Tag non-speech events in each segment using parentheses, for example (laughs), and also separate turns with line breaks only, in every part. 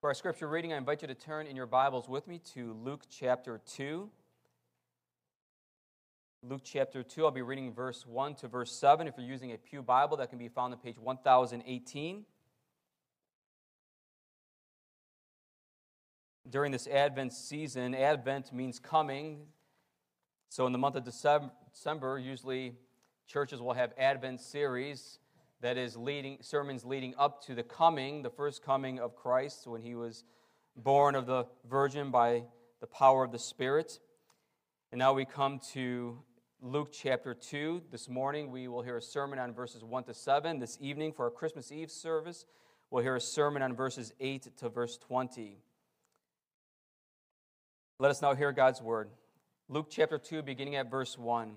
For our scripture reading, I invite you to turn in your Bibles with me to Luke chapter 2. Luke chapter 2, I'll be reading verse 1 to verse 7. If you're using a Pew Bible, that can be found on page 1018. During this Advent season, Advent means coming. So in the month of December, usually churches will have Advent series that is leading sermons leading up to the coming, the first coming of Christ when he was born of the virgin by the power of the Spirit. And now we come to Luke chapter 2. This morning we will hear a sermon on verses 1 to 7. This evening for our Christmas Eve service, we'll hear a sermon on verses 8 to verse 20. Let us now hear God's word. Luke chapter 2, beginning at verse 1.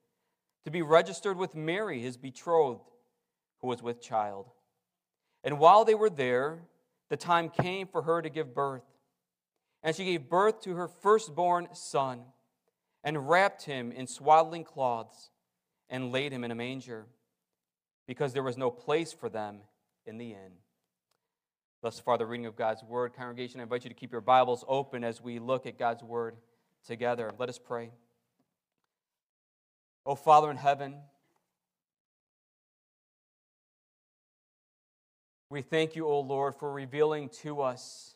to be registered with Mary, his betrothed, who was with child. And while they were there, the time came for her to give birth. And she gave birth to her firstborn son, and wrapped him in swaddling cloths, and laid him in a manger, because there was no place for them in the inn. Thus far, the reading of God's word. Congregation, I invite you to keep your Bibles open as we look at God's word together. Let us pray. Oh, Father in heaven, we thank you, O oh Lord, for revealing to us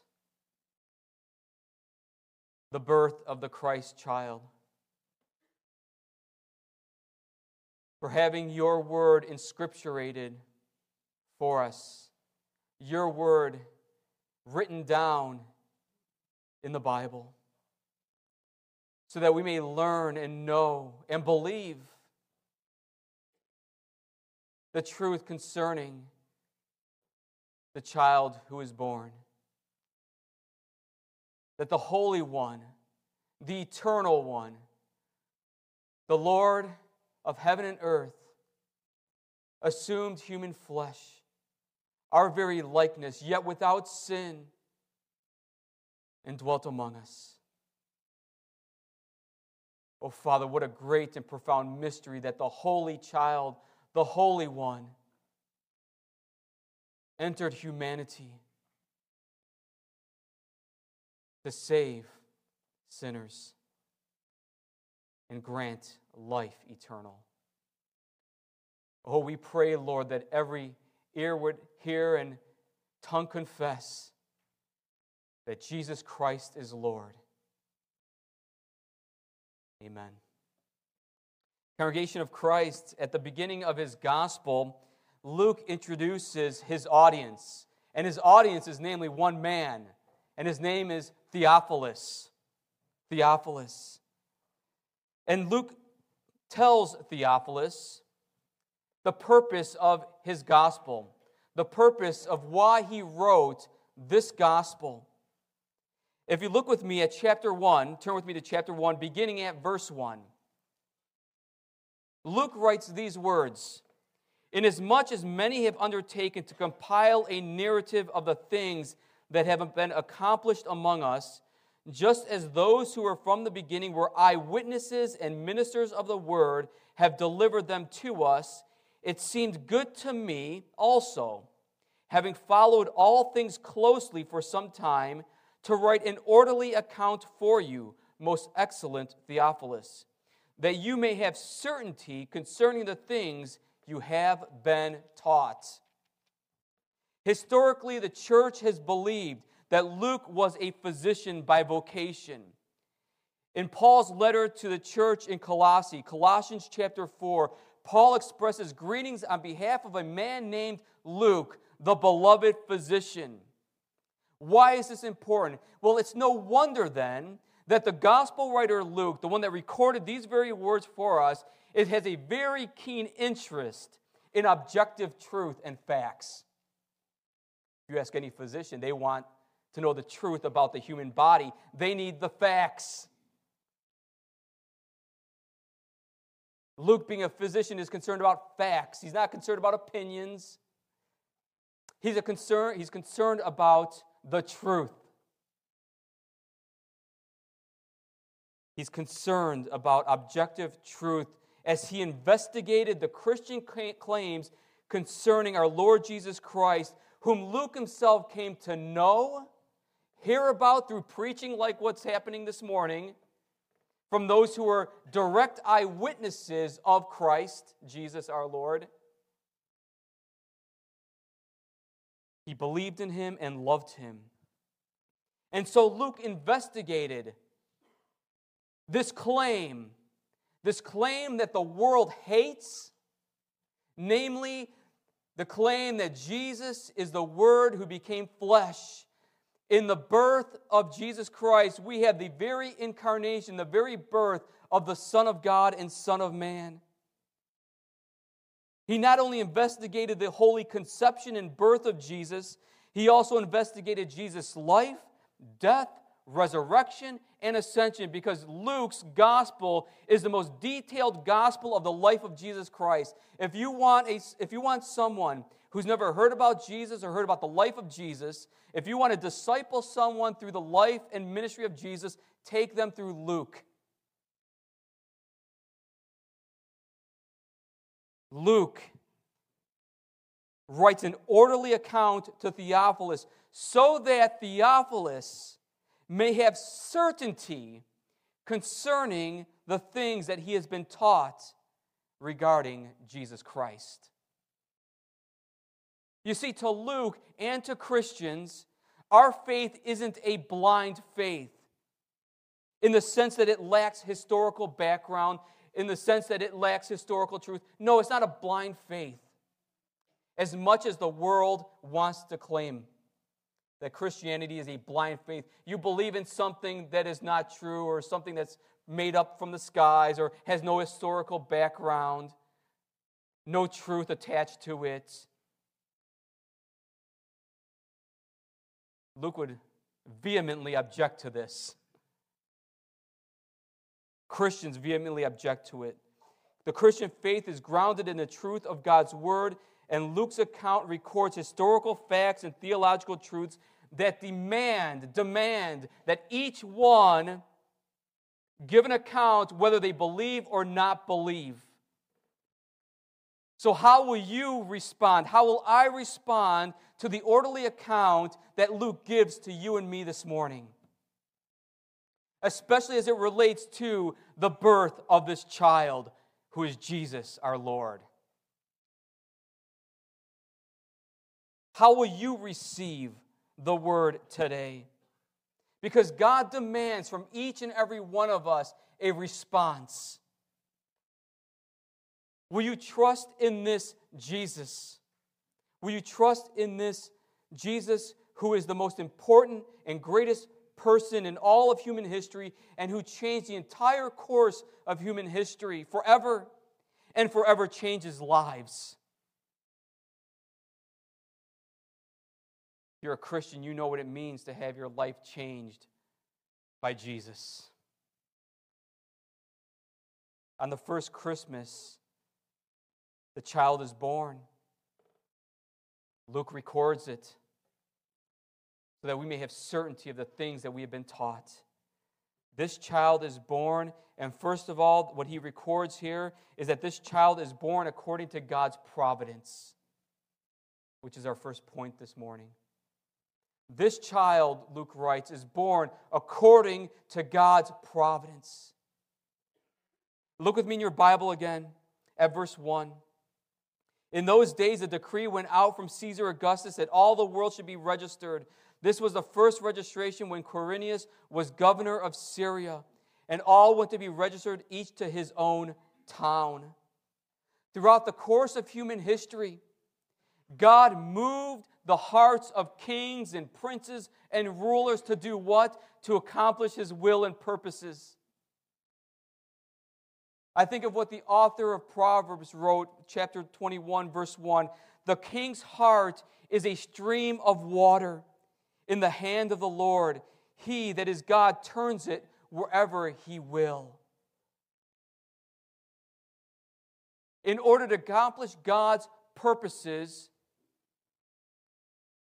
the birth of the Christ child. For having your word inscripturated for us, your word written down in the Bible so that we may learn and know and believe the truth concerning the child who is born. That the Holy One, the Eternal One, the Lord of heaven and earth, assumed human flesh, our very likeness, yet without sin, and dwelt among us. Oh, Father, what a great and profound mystery that the Holy Child, the Holy One, entered humanity to save sinners and grant life eternal. Oh, we pray, Lord, that every ear would hear and tongue confess that Jesus Christ is Lord Amen. Congregation of Christ, at the beginning of his gospel, Luke introduces his audience. And his audience is namely one man, and his name is Theophilus. Theophilus. And Luke tells Theophilus the purpose of his gospel, the purpose of why he wrote this gospel. If you look with me at chapter 1, turn with me to chapter 1, beginning at verse 1. Luke writes these words Inasmuch as many have undertaken to compile a narrative of the things that have been accomplished among us, just as those who were from the beginning were eyewitnesses and ministers of the word have delivered them to us, it seemed good to me also, having followed all things closely for some time to write an orderly account for you, most excellent Theophilus, that you may have certainty concerning the things you have been taught. Historically, the church has believed that Luke was a physician by vocation. In Paul's letter to the church in Colossae, Colossians chapter 4, Paul expresses greetings on behalf of a man named Luke, the beloved physician. Why is this important? Well, it's no wonder then that the gospel writer Luke, the one that recorded these very words for us, it has a very keen interest in objective truth and facts. If you ask any physician, they want to know the truth about the human body, they need the facts. Luke, being a physician, is concerned about facts. He's not concerned about opinions. He's, a concern, he's concerned about the truth. He's concerned about objective truth as he investigated the Christian claims concerning our Lord Jesus Christ, whom Luke himself came to know, hear about through preaching like what's happening this morning, from those who were direct eyewitnesses of Christ, Jesus our Lord. He believed in him and loved him. And so Luke investigated this claim, this claim that the world hates, namely the claim that Jesus is the Word who became flesh in the birth of Jesus Christ, we have the very incarnation, the very birth of the Son of God and Son of Man. He not only investigated the holy conception and birth of Jesus, he also investigated Jesus' life, death, resurrection, and ascension because Luke's gospel is the most detailed gospel of the life of Jesus Christ. If you want, a, if you want someone who's never heard about Jesus or heard about the life of Jesus, if you want to disciple someone through the life and ministry of Jesus, take them through Luke. Luke writes an orderly account to Theophilus so that Theophilus may have certainty concerning the things that he has been taught regarding Jesus Christ. You see, to Luke and to Christians, our faith isn't a blind faith in the sense that it lacks historical background, in the sense that it lacks historical truth. No, it's not a blind faith as much as the world wants to claim that Christianity is a blind faith. You believe in something that is not true or something that's made up from the skies or has no historical background, no truth attached to it. Luke would vehemently object to this. Christians vehemently object to it. The Christian faith is grounded in the truth of God's word, and Luke's account records historical facts and theological truths that demand, demand that each one give an account whether they believe or not believe. So, how will you respond? How will I respond to the orderly account that Luke gives to you and me this morning? Especially as it relates to the birth of this child who is Jesus our Lord. How will you receive the word today? Because God demands from each and every one of us a response. Will you trust in this Jesus? Will you trust in this Jesus who is the most important and greatest person in all of human history and who changed the entire course of human history forever and forever changes lives? If you're a Christian, you know what it means to have your life changed by Jesus. On the first Christmas, the child is born. Luke records it so that we may have certainty of the things that we have been taught. This child is born, and first of all, what he records here is that this child is born according to God's providence, which is our first point this morning. This child, Luke writes, is born according to God's providence. Look with me in your Bible again at verse 1. In those days, a decree went out from Caesar Augustus that all the world should be registered. This was the first registration when Quirinius was governor of Syria, and all went to be registered, each to his own town. Throughout the course of human history, God moved the hearts of kings and princes and rulers to do what? To accomplish his will and purposes. I think of what the author of Proverbs wrote, chapter 21, verse 1. The king's heart is a stream of water in the hand of the Lord. He, that is God, turns it wherever he will. In order to accomplish God's purposes,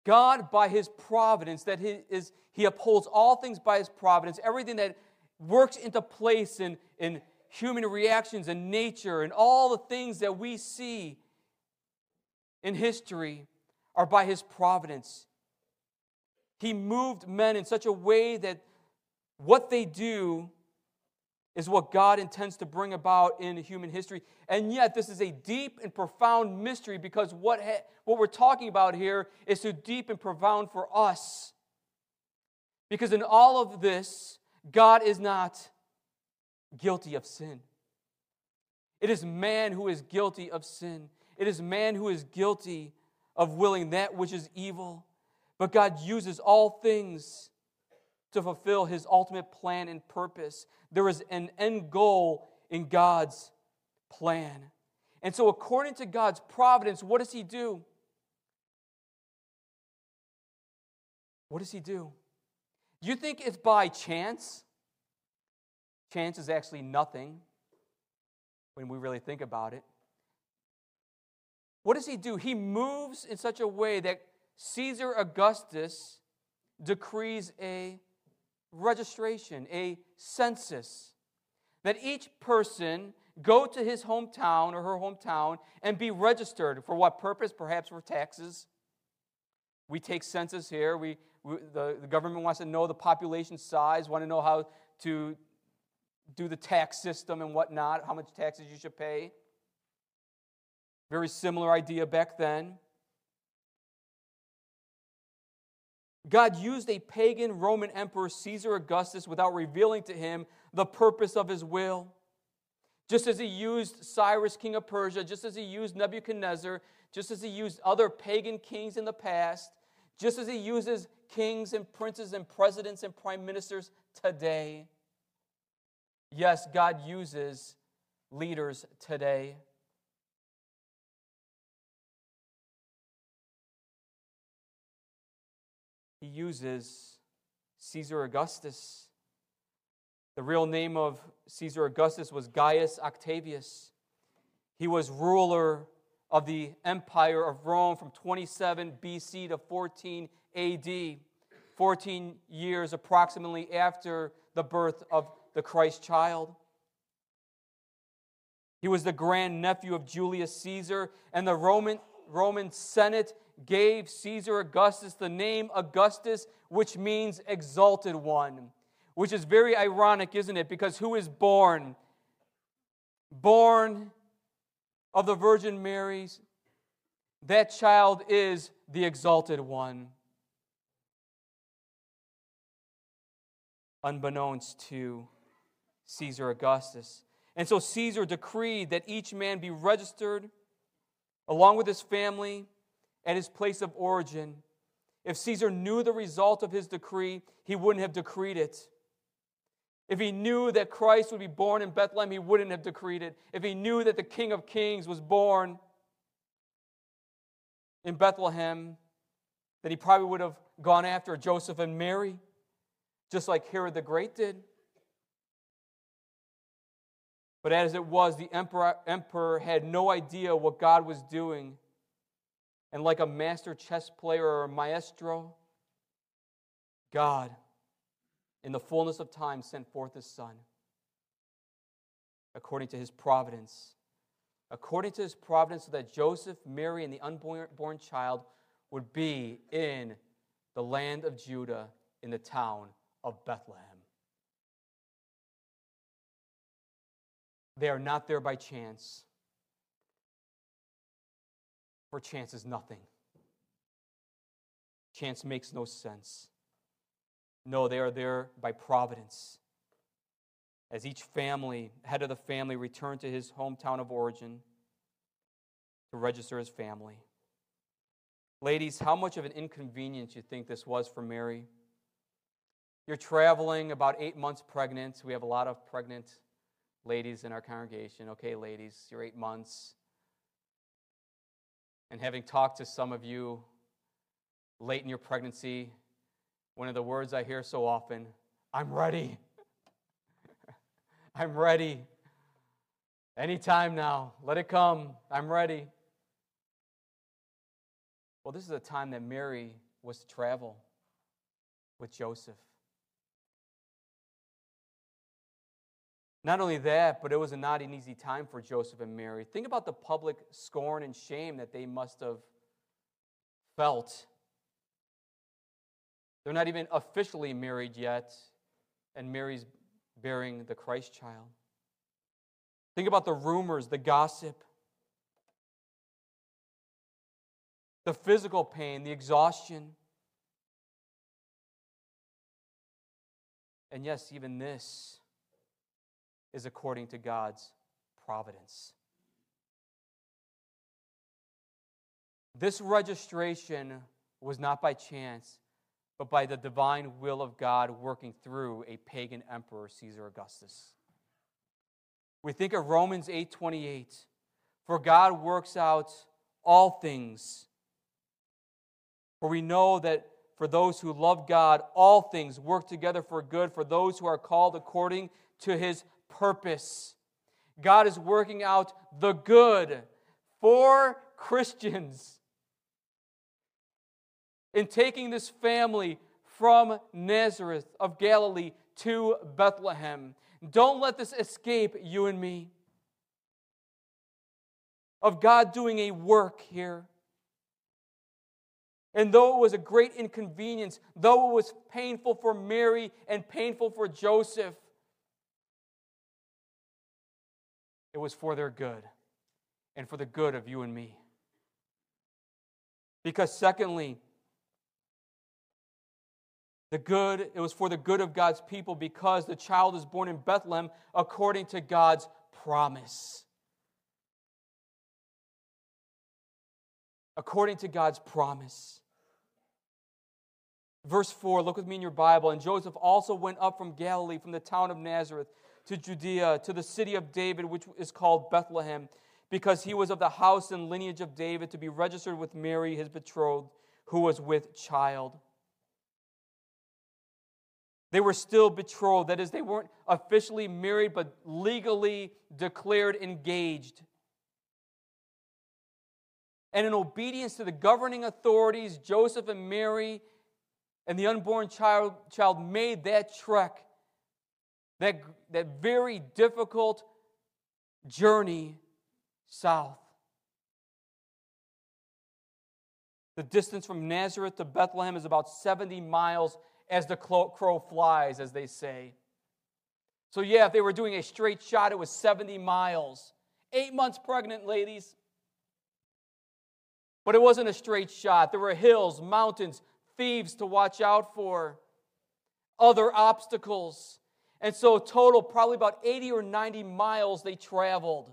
God, by his providence, that he, is, he upholds all things by his providence, everything that works into place in, in human reactions and nature and all the things that we see in history are by his providence. He moved men in such a way that what they do is what God intends to bring about in human history. And yet, this is a deep and profound mystery because what, ha- what we're talking about here is so deep and profound for us. Because in all of this, God is not guilty of sin. It is man who is guilty of sin. It is man who is guilty of willing that which is evil. But God uses all things to fulfill his ultimate plan and purpose. There is an end goal in God's plan. And so, according to God's providence, what does he do? What does he do? You think it's by chance? Chance is actually nothing when we really think about it. What does he do? He moves in such a way that Caesar Augustus decrees a registration, a census, that each person go to his hometown or her hometown and be registered. For what purpose? Perhaps for taxes. We take census here. We, we the, the government wants to know the population size, want to know how to do the tax system and whatnot, how much taxes you should pay. Very similar idea back then. God used a pagan Roman emperor, Caesar Augustus, without revealing to him the purpose of his will. Just as he used Cyrus, king of Persia, just as he used Nebuchadnezzar, just as he used other pagan kings in the past, just as he uses kings and princes and presidents and prime ministers today. Yes, God uses leaders today. He uses Caesar Augustus. The real name of Caesar Augustus was Gaius Octavius. He was ruler of the Empire of Rome from 27 BC to 14 AD, 14 years approximately after the birth of the Christ child. He was the grandnephew of Julius Caesar, and the Roman, Roman Senate gave Caesar Augustus the name Augustus, which means exalted one, which is very ironic, isn't it? Because who is born? Born of the Virgin Mary's, that child is the exalted one. Unbeknownst to Caesar Augustus. And so Caesar decreed that each man be registered along with his family at his place of origin. If Caesar knew the result of his decree, he wouldn't have decreed it. If he knew that Christ would be born in Bethlehem, he wouldn't have decreed it. If he knew that the King of Kings was born in Bethlehem, then he probably would have gone after Joseph and Mary, just like Herod the Great did. But as it was, the emperor, emperor had no idea what God was doing. And like a master chess player or a maestro, God, in the fullness of time, sent forth his son according to his providence. According to his providence, so that Joseph, Mary, and the unborn child would be in the land of Judah in the town of Bethlehem. They are not there by chance for chance is nothing. Chance makes no sense. No, they are there by providence. As each family, head of the family, returned to his hometown of origin to register his family. Ladies, how much of an inconvenience you think this was for Mary? You're traveling about eight months pregnant. We have a lot of pregnant ladies in our congregation. Okay, ladies, you're eight months. And having talked to some of you late in your pregnancy, one of the words I hear so often I'm ready. (laughs) I'm ready. Anytime now, let it come. I'm ready. Well, this is a time that Mary was to travel with Joseph. Not only that, but it was not an easy time for Joseph and Mary. Think about the public scorn and shame that they must have felt. They're not even officially married yet, and Mary's bearing the Christ child. Think about the rumors, the gossip, the physical pain, the exhaustion. And yes, even this is according to God's providence. This registration was not by chance, but by the divine will of God working through a pagan emperor, Caesar Augustus. We think of Romans 8:28, for God works out all things. For we know that for those who love God, all things work together for good for those who are called according to his purpose. God is working out the good for Christians. In taking this family from Nazareth of Galilee to Bethlehem. Don't let this escape you and me. Of God doing a work here. And though it was a great inconvenience, though it was painful for Mary and painful for Joseph, It was for their good and for the good of you and me. Because, secondly, the good, it was for the good of God's people because the child is born in Bethlehem according to God's promise. According to God's promise. Verse 4, look with me in your Bible. And Joseph also went up from Galilee, from the town of Nazareth to Judea, to the city of David, which is called Bethlehem, because he was of the house and lineage of David, to be registered with Mary, his betrothed, who was with child. They were still betrothed. That is, they weren't officially married, but legally declared engaged. And in obedience to the governing authorities, Joseph and Mary and the unborn child, child made that trek that, that very difficult journey south. The distance from Nazareth to Bethlehem is about 70 miles as the crow flies, as they say. So, yeah, if they were doing a straight shot, it was 70 miles. Eight months pregnant, ladies. But it wasn't a straight shot. There were hills, mountains, thieves to watch out for, other obstacles. And so, total, probably about 80 or 90 miles they traveled.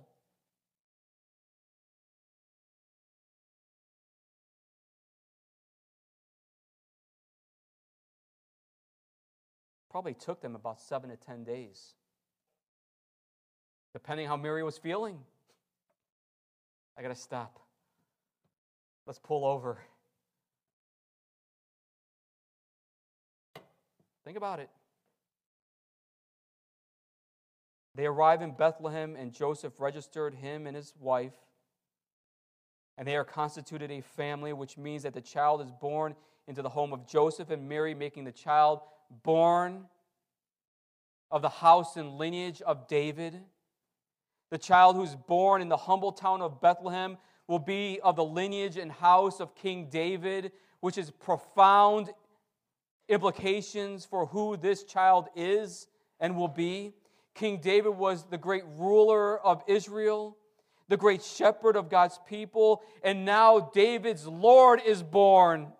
Probably took them about seven to 10 days, depending how Mary was feeling. I got to stop. Let's pull over. Think about it. They arrive in Bethlehem, and Joseph registered him and his wife. And they are constituted a family, which means that the child is born into the home of Joseph and Mary, making the child born of the house and lineage of David. The child who's born in the humble town of Bethlehem will be of the lineage and house of King David, which is profound implications for who this child is and will be. King David was the great ruler of Israel, the great shepherd of God's people, and now David's Lord is born.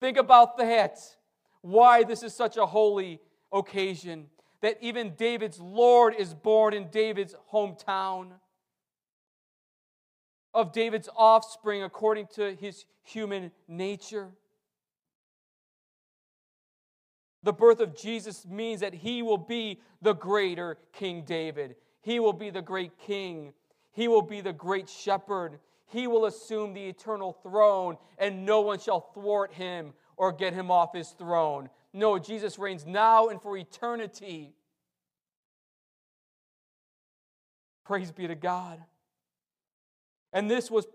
Think about that. Why this is such a holy occasion. That even David's Lord is born in David's hometown. Of David's offspring according to his human nature. The birth of Jesus means that he will be the greater King David. He will be the great king. He will be the great shepherd. he will assume the eternal throne, and no one shall thwart him or get him off his throne. No, Jesus reigns now and for eternity. Praise be to God. And this was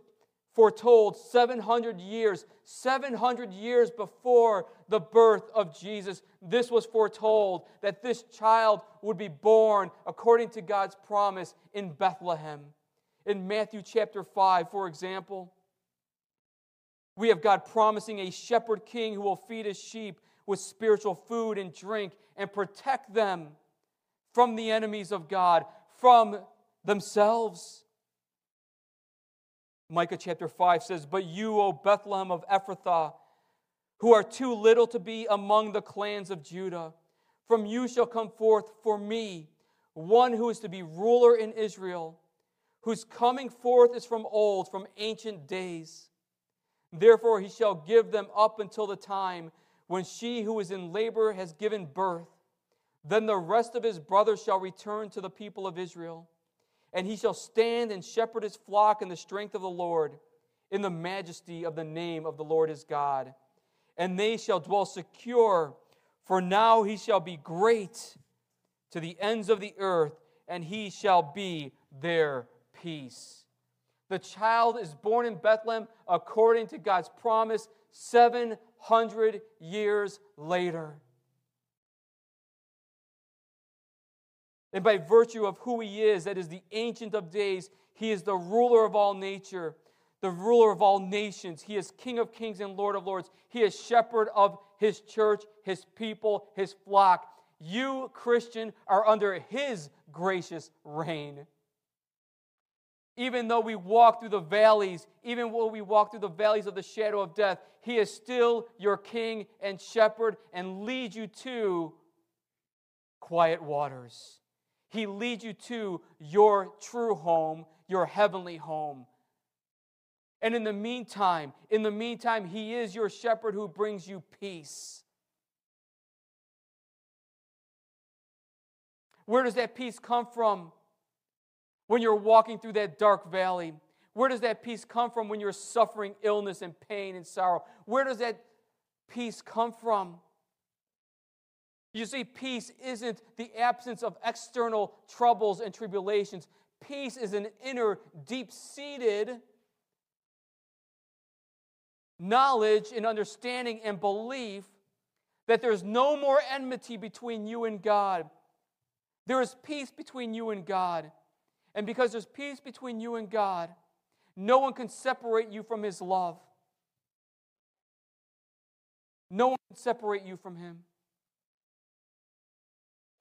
foretold 700 years, 700 years before the birth of Jesus. This was foretold that this child would be born according to God's promise in Bethlehem. In Matthew chapter 5, for example, we have God promising a shepherd king who will feed his sheep with spiritual food and drink and protect them from the enemies of God, from themselves. Micah chapter 5 says, But you, O Bethlehem of Ephrathah, who are too little to be among the clans of Judah, from you shall come forth for me one who is to be ruler in Israel, whose coming forth is from old, from ancient days. Therefore he shall give them up until the time when she who is in labor has given birth. Then the rest of his brothers shall return to the people of Israel and he shall stand and shepherd his flock in the strength of the Lord, in the majesty of the name of the Lord his God. And they shall dwell secure, for now he shall be great to the ends of the earth, and he shall be their peace. The child is born in Bethlehem according to God's promise 700 years later. And by virtue of who he is, that is the Ancient of Days, he is the ruler of all nature, the ruler of all nations. He is King of kings and Lord of lords. He is shepherd of his church, his people, his flock. You, Christian, are under his gracious reign. Even though we walk through the valleys, even though we walk through the valleys of the shadow of death, he is still your king and shepherd and leads you to quiet waters. He leads you to your true home, your heavenly home. And in the meantime, in the meantime, He is your shepherd who brings you peace. Where does that peace come from when you're walking through that dark valley? Where does that peace come from when you're suffering illness and pain and sorrow? Where does that peace come from? You see, peace isn't the absence of external troubles and tribulations. Peace is an inner, deep seated knowledge and understanding and belief that there's no more enmity between you and God. There is peace between you and God. And because there's peace between you and God, no one can separate you from His love. No one can separate you from Him.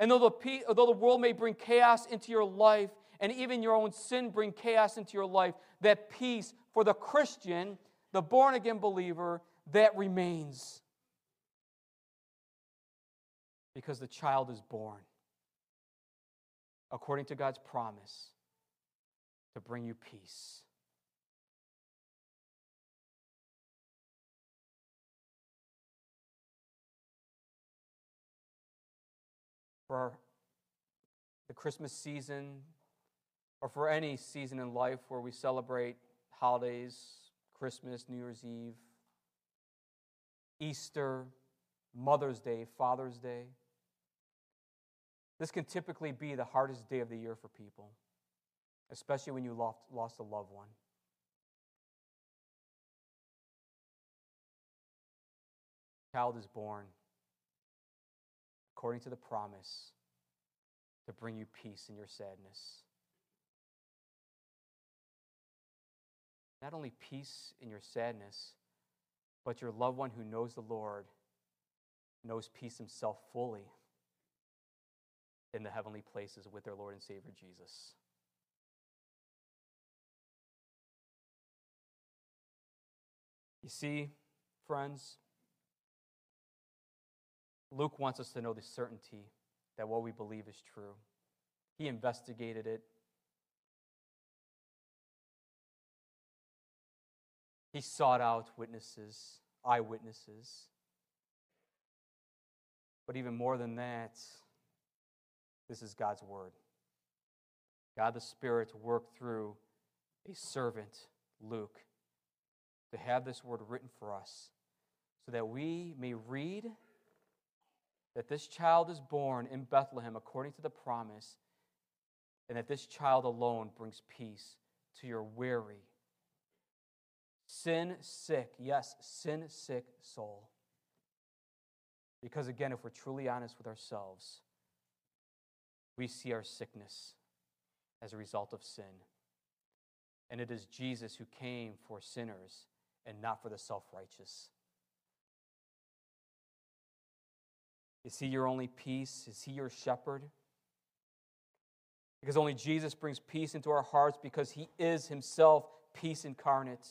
And though the, though the world may bring chaos into your life, and even your own sin bring chaos into your life, that peace for the Christian, the born again believer, that remains. Because the child is born according to God's promise to bring you peace. For the Christmas season or for any season in life where we celebrate holidays, Christmas, New Year's Eve, Easter, Mother's Day, Father's Day. This can typically be the hardest day of the year for people, especially when you lost, lost a loved one. Child is born according to the promise, to bring you peace in your sadness. Not only peace in your sadness, but your loved one who knows the Lord knows peace himself fully in the heavenly places with their Lord and Savior Jesus. You see, friends, Luke wants us to know the certainty that what we believe is true. He investigated it. He sought out witnesses, eyewitnesses. But even more than that, this is God's word. God the Spirit worked through a servant Luke to have this word written for us so that we may read that this child is born in Bethlehem according to the promise, and that this child alone brings peace to your weary, sin sick, yes, sin sick soul. Because again, if we're truly honest with ourselves, we see our sickness as a result of sin. And it is Jesus who came for sinners and not for the self righteous. Is he your only peace? Is he your shepherd? Because only Jesus brings peace into our hearts because he is himself peace incarnate.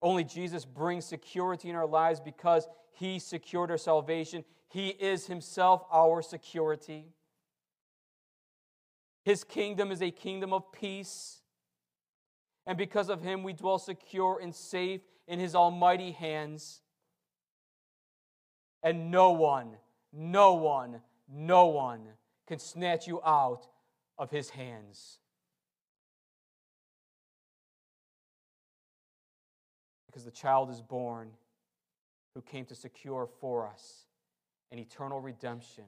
Only Jesus brings security in our lives because he secured our salvation. He is himself our security. His kingdom is a kingdom of peace. And because of him, we dwell secure and safe in his almighty hands. And no one, no one, no one can snatch you out of his hands. Because the child is born who came to secure for us an eternal redemption.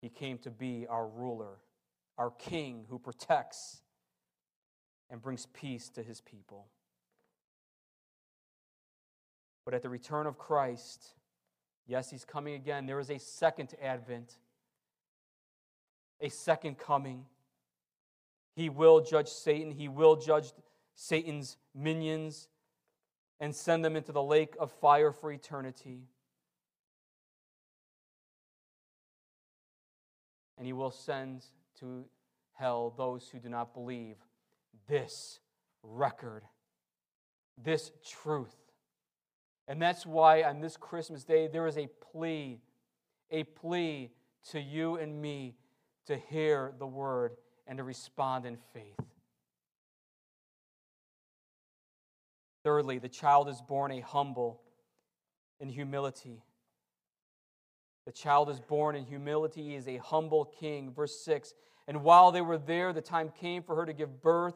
He came to be our ruler, our king who protects and brings peace to his people. But at the return of Christ, yes, he's coming again. There is a second advent, a second coming. He will judge Satan, he will judge Satan's minions and send them into the lake of fire for eternity. And he will send to hell those who do not believe this record, this truth. And that's why on this Christmas day, there is a plea, a plea to you and me to hear the word and to respond in faith. Thirdly, the child is born a humble in humility. The child is born in humility. He is a humble king. Verse 6 And while they were there, the time came for her to give birth,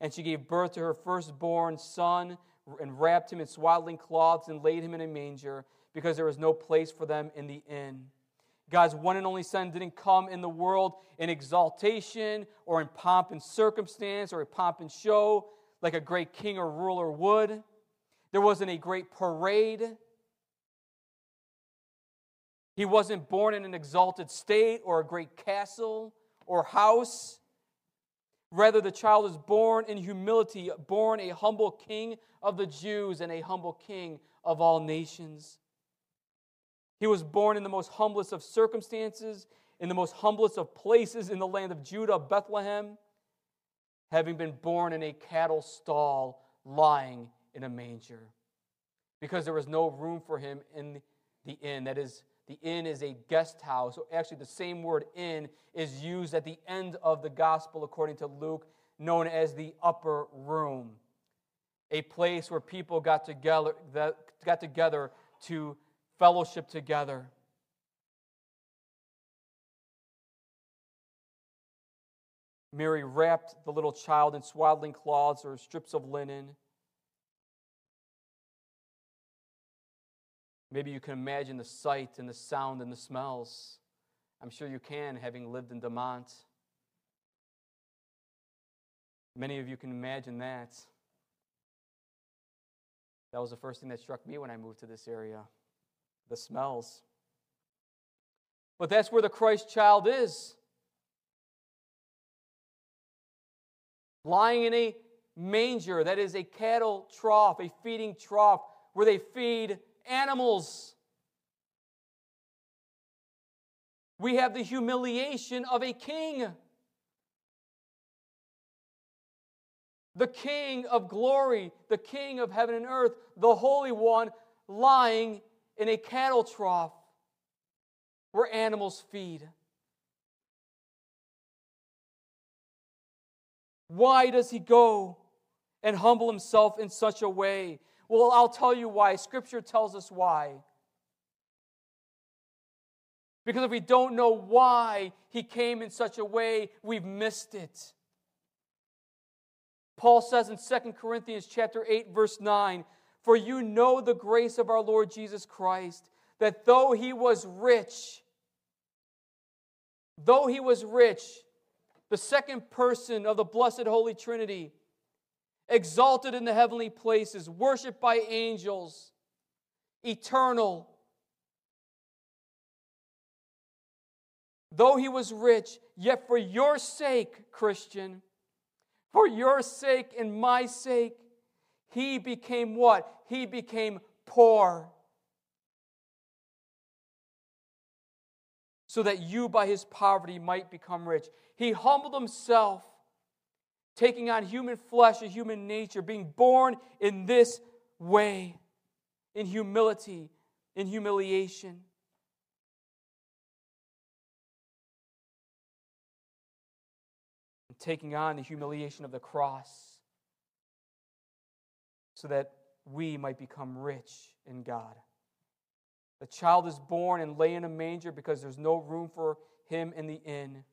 and she gave birth to her firstborn son and wrapped him in swaddling cloths and laid him in a manger because there was no place for them in the inn. God's one and only Son didn't come in the world in exaltation or in pomp and circumstance or a pomp and show like a great king or ruler would. There wasn't a great parade. He wasn't born in an exalted state or a great castle or house. Rather, the child is born in humility, born a humble king of the Jews and a humble king of all nations. He was born in the most humblest of circumstances, in the most humblest of places in the land of Judah, Bethlehem, having been born in a cattle stall, lying in a manger. Because there was no room for him in the inn, that is, the inn is a guest house. So actually, the same word inn is used at the end of the gospel, according to Luke, known as the upper room. A place where people got together, got together to fellowship together. Mary wrapped the little child in swaddling cloths or strips of linen Maybe you can imagine the sight and the sound and the smells. I'm sure you can, having lived in Demont. Many of you can imagine that. That was the first thing that struck me when I moved to this area the smells. But that's where the Christ child is. Lying in a manger, that is a cattle trough, a feeding trough, where they feed animals. We have the humiliation of a king. The king of glory, the king of heaven and earth, the Holy One, lying in a cattle trough where animals feed. Why does he go and humble himself in such a way? Well, I'll tell you why. Scripture tells us why. Because if we don't know why he came in such a way, we've missed it. Paul says in 2 Corinthians chapter 8 verse 9, "For you know the grace of our Lord Jesus Christ, that though he was rich, though he was rich, the second person of the blessed Holy Trinity, exalted in the heavenly places, worshiped by angels, eternal, though he was rich, yet for your sake, Christian, for your sake and my sake, he became what? He became poor. So that you, by his poverty, might become rich. He humbled himself, taking on human flesh and human nature, being born in this way, in humility, in humiliation. taking on the humiliation of the cross so that we might become rich in God. The child is born and lay in a manger because there's no room for him in the inn.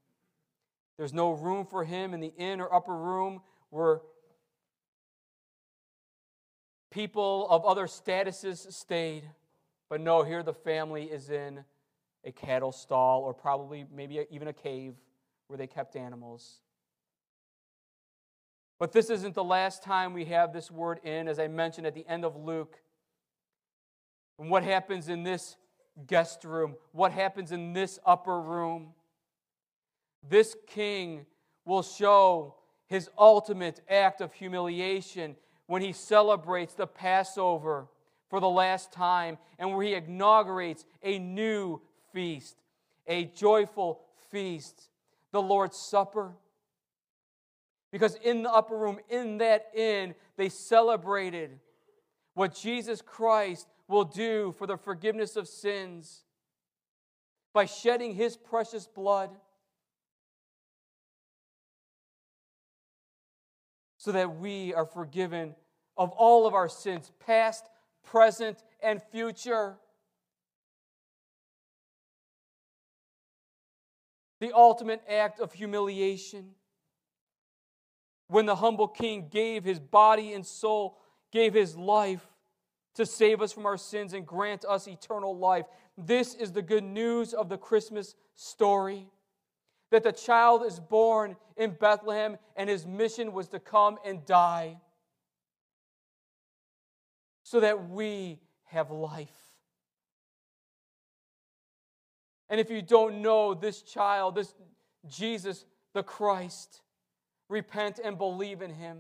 There's no room for him in the inn or upper room where people of other statuses stayed. But no, here the family is in a cattle stall or probably maybe even a cave where they kept animals. But this isn't the last time we have this word inn, as I mentioned at the end of Luke. And what happens in this guest room? What happens in this upper room? This king will show his ultimate act of humiliation when he celebrates the Passover for the last time and where he inaugurates a new feast, a joyful feast, the Lord's Supper. Because in the upper room, in that inn, they celebrated what Jesus Christ will do for the forgiveness of sins by shedding his precious blood so that we are forgiven of all of our sins, past, present, and future. The ultimate act of humiliation when the humble king gave his body and soul, gave his life to save us from our sins and grant us eternal life. This is the good news of the Christmas story that the child is born in Bethlehem and his mission was to come and die so that we have life. And if you don't know this child, this Jesus the Christ, repent and believe in Him.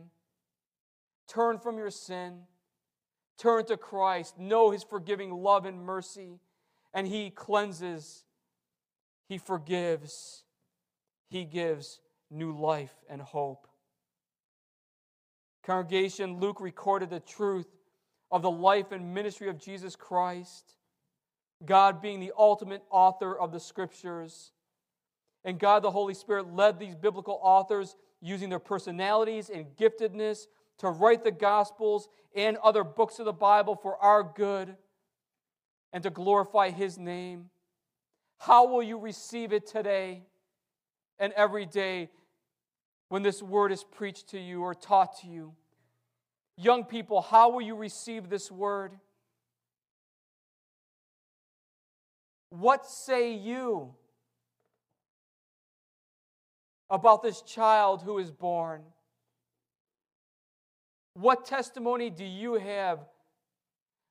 Turn from your sin. Turn to Christ. Know His forgiving love and mercy. And He cleanses, He forgives, He gives new life and hope. Congregation, Luke recorded the truth of the life and ministry of Jesus Christ, God being the ultimate author of the scriptures. And God the Holy Spirit led these biblical authors using their personalities and giftedness to write the Gospels and other books of the Bible for our good and to glorify His name. How will you receive it today and every day when this word is preached to you or taught to you? Young people, how will you receive this word? What say you? about this child who is born? What testimony do you have?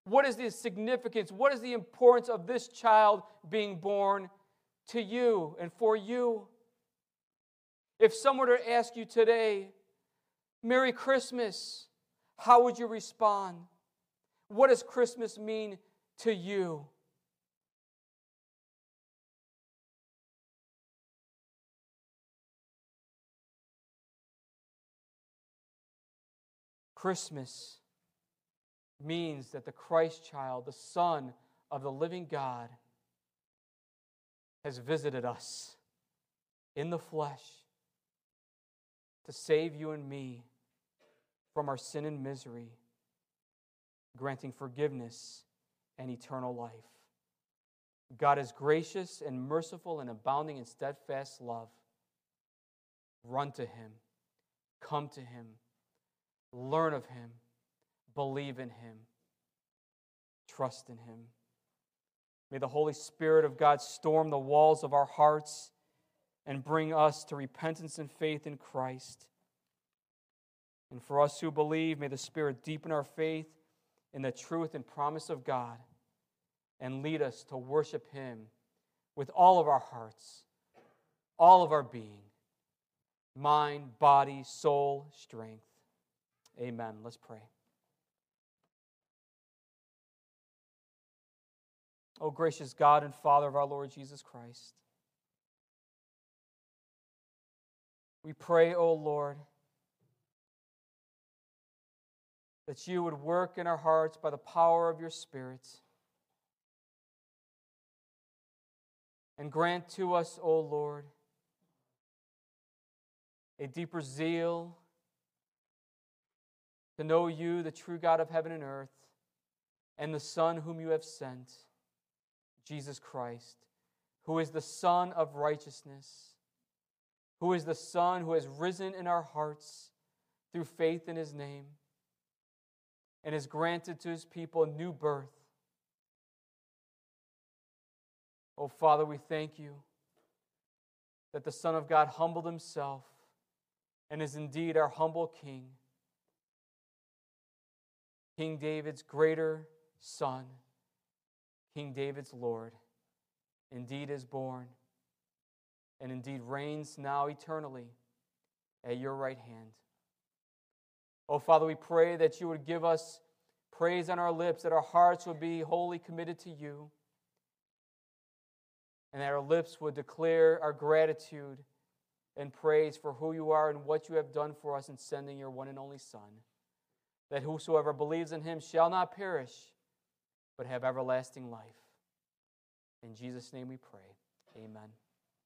What is the significance? What is the importance of this child being born to you and for you? If someone were to ask you today, Merry Christmas, how would you respond? What does Christmas mean to you? Christmas means that the Christ child, the Son of the living God, has visited us in the flesh to save you and me from our sin and misery, granting forgiveness and eternal life. God is gracious and merciful and abounding in steadfast love. Run to Him, come to Him learn of him, believe in him, trust in him. May the Holy Spirit of God storm the walls of our hearts and bring us to repentance and faith in Christ. And for us who believe, may the Spirit deepen our faith in the truth and promise of God and lead us to worship Him with all of our hearts, all of our being, mind, body, soul, strength. Amen. Let's pray. O gracious God and Father of our Lord Jesus Christ, we pray, O Lord, that you would work in our hearts by the power of your Spirit. And grant to us, O Lord, a deeper zeal to know you, the true God of heaven and earth, and the Son whom you have sent, Jesus Christ, who is the Son of righteousness, who is the Son who has risen in our hearts through faith in his name, and has granted to his people new birth. Oh, Father, we thank you that the Son of God humbled himself and is indeed our humble King. King David's greater son, King David's Lord, indeed is born and indeed reigns now eternally at your right hand. Oh, Father, we pray that you would give us praise on our lips, that our hearts would be wholly committed to you, and that our lips would declare our gratitude and praise for who you are and what you have done for us in sending your one and only Son that whosoever believes in him shall not perish, but have everlasting life. In Jesus' name we pray. Amen.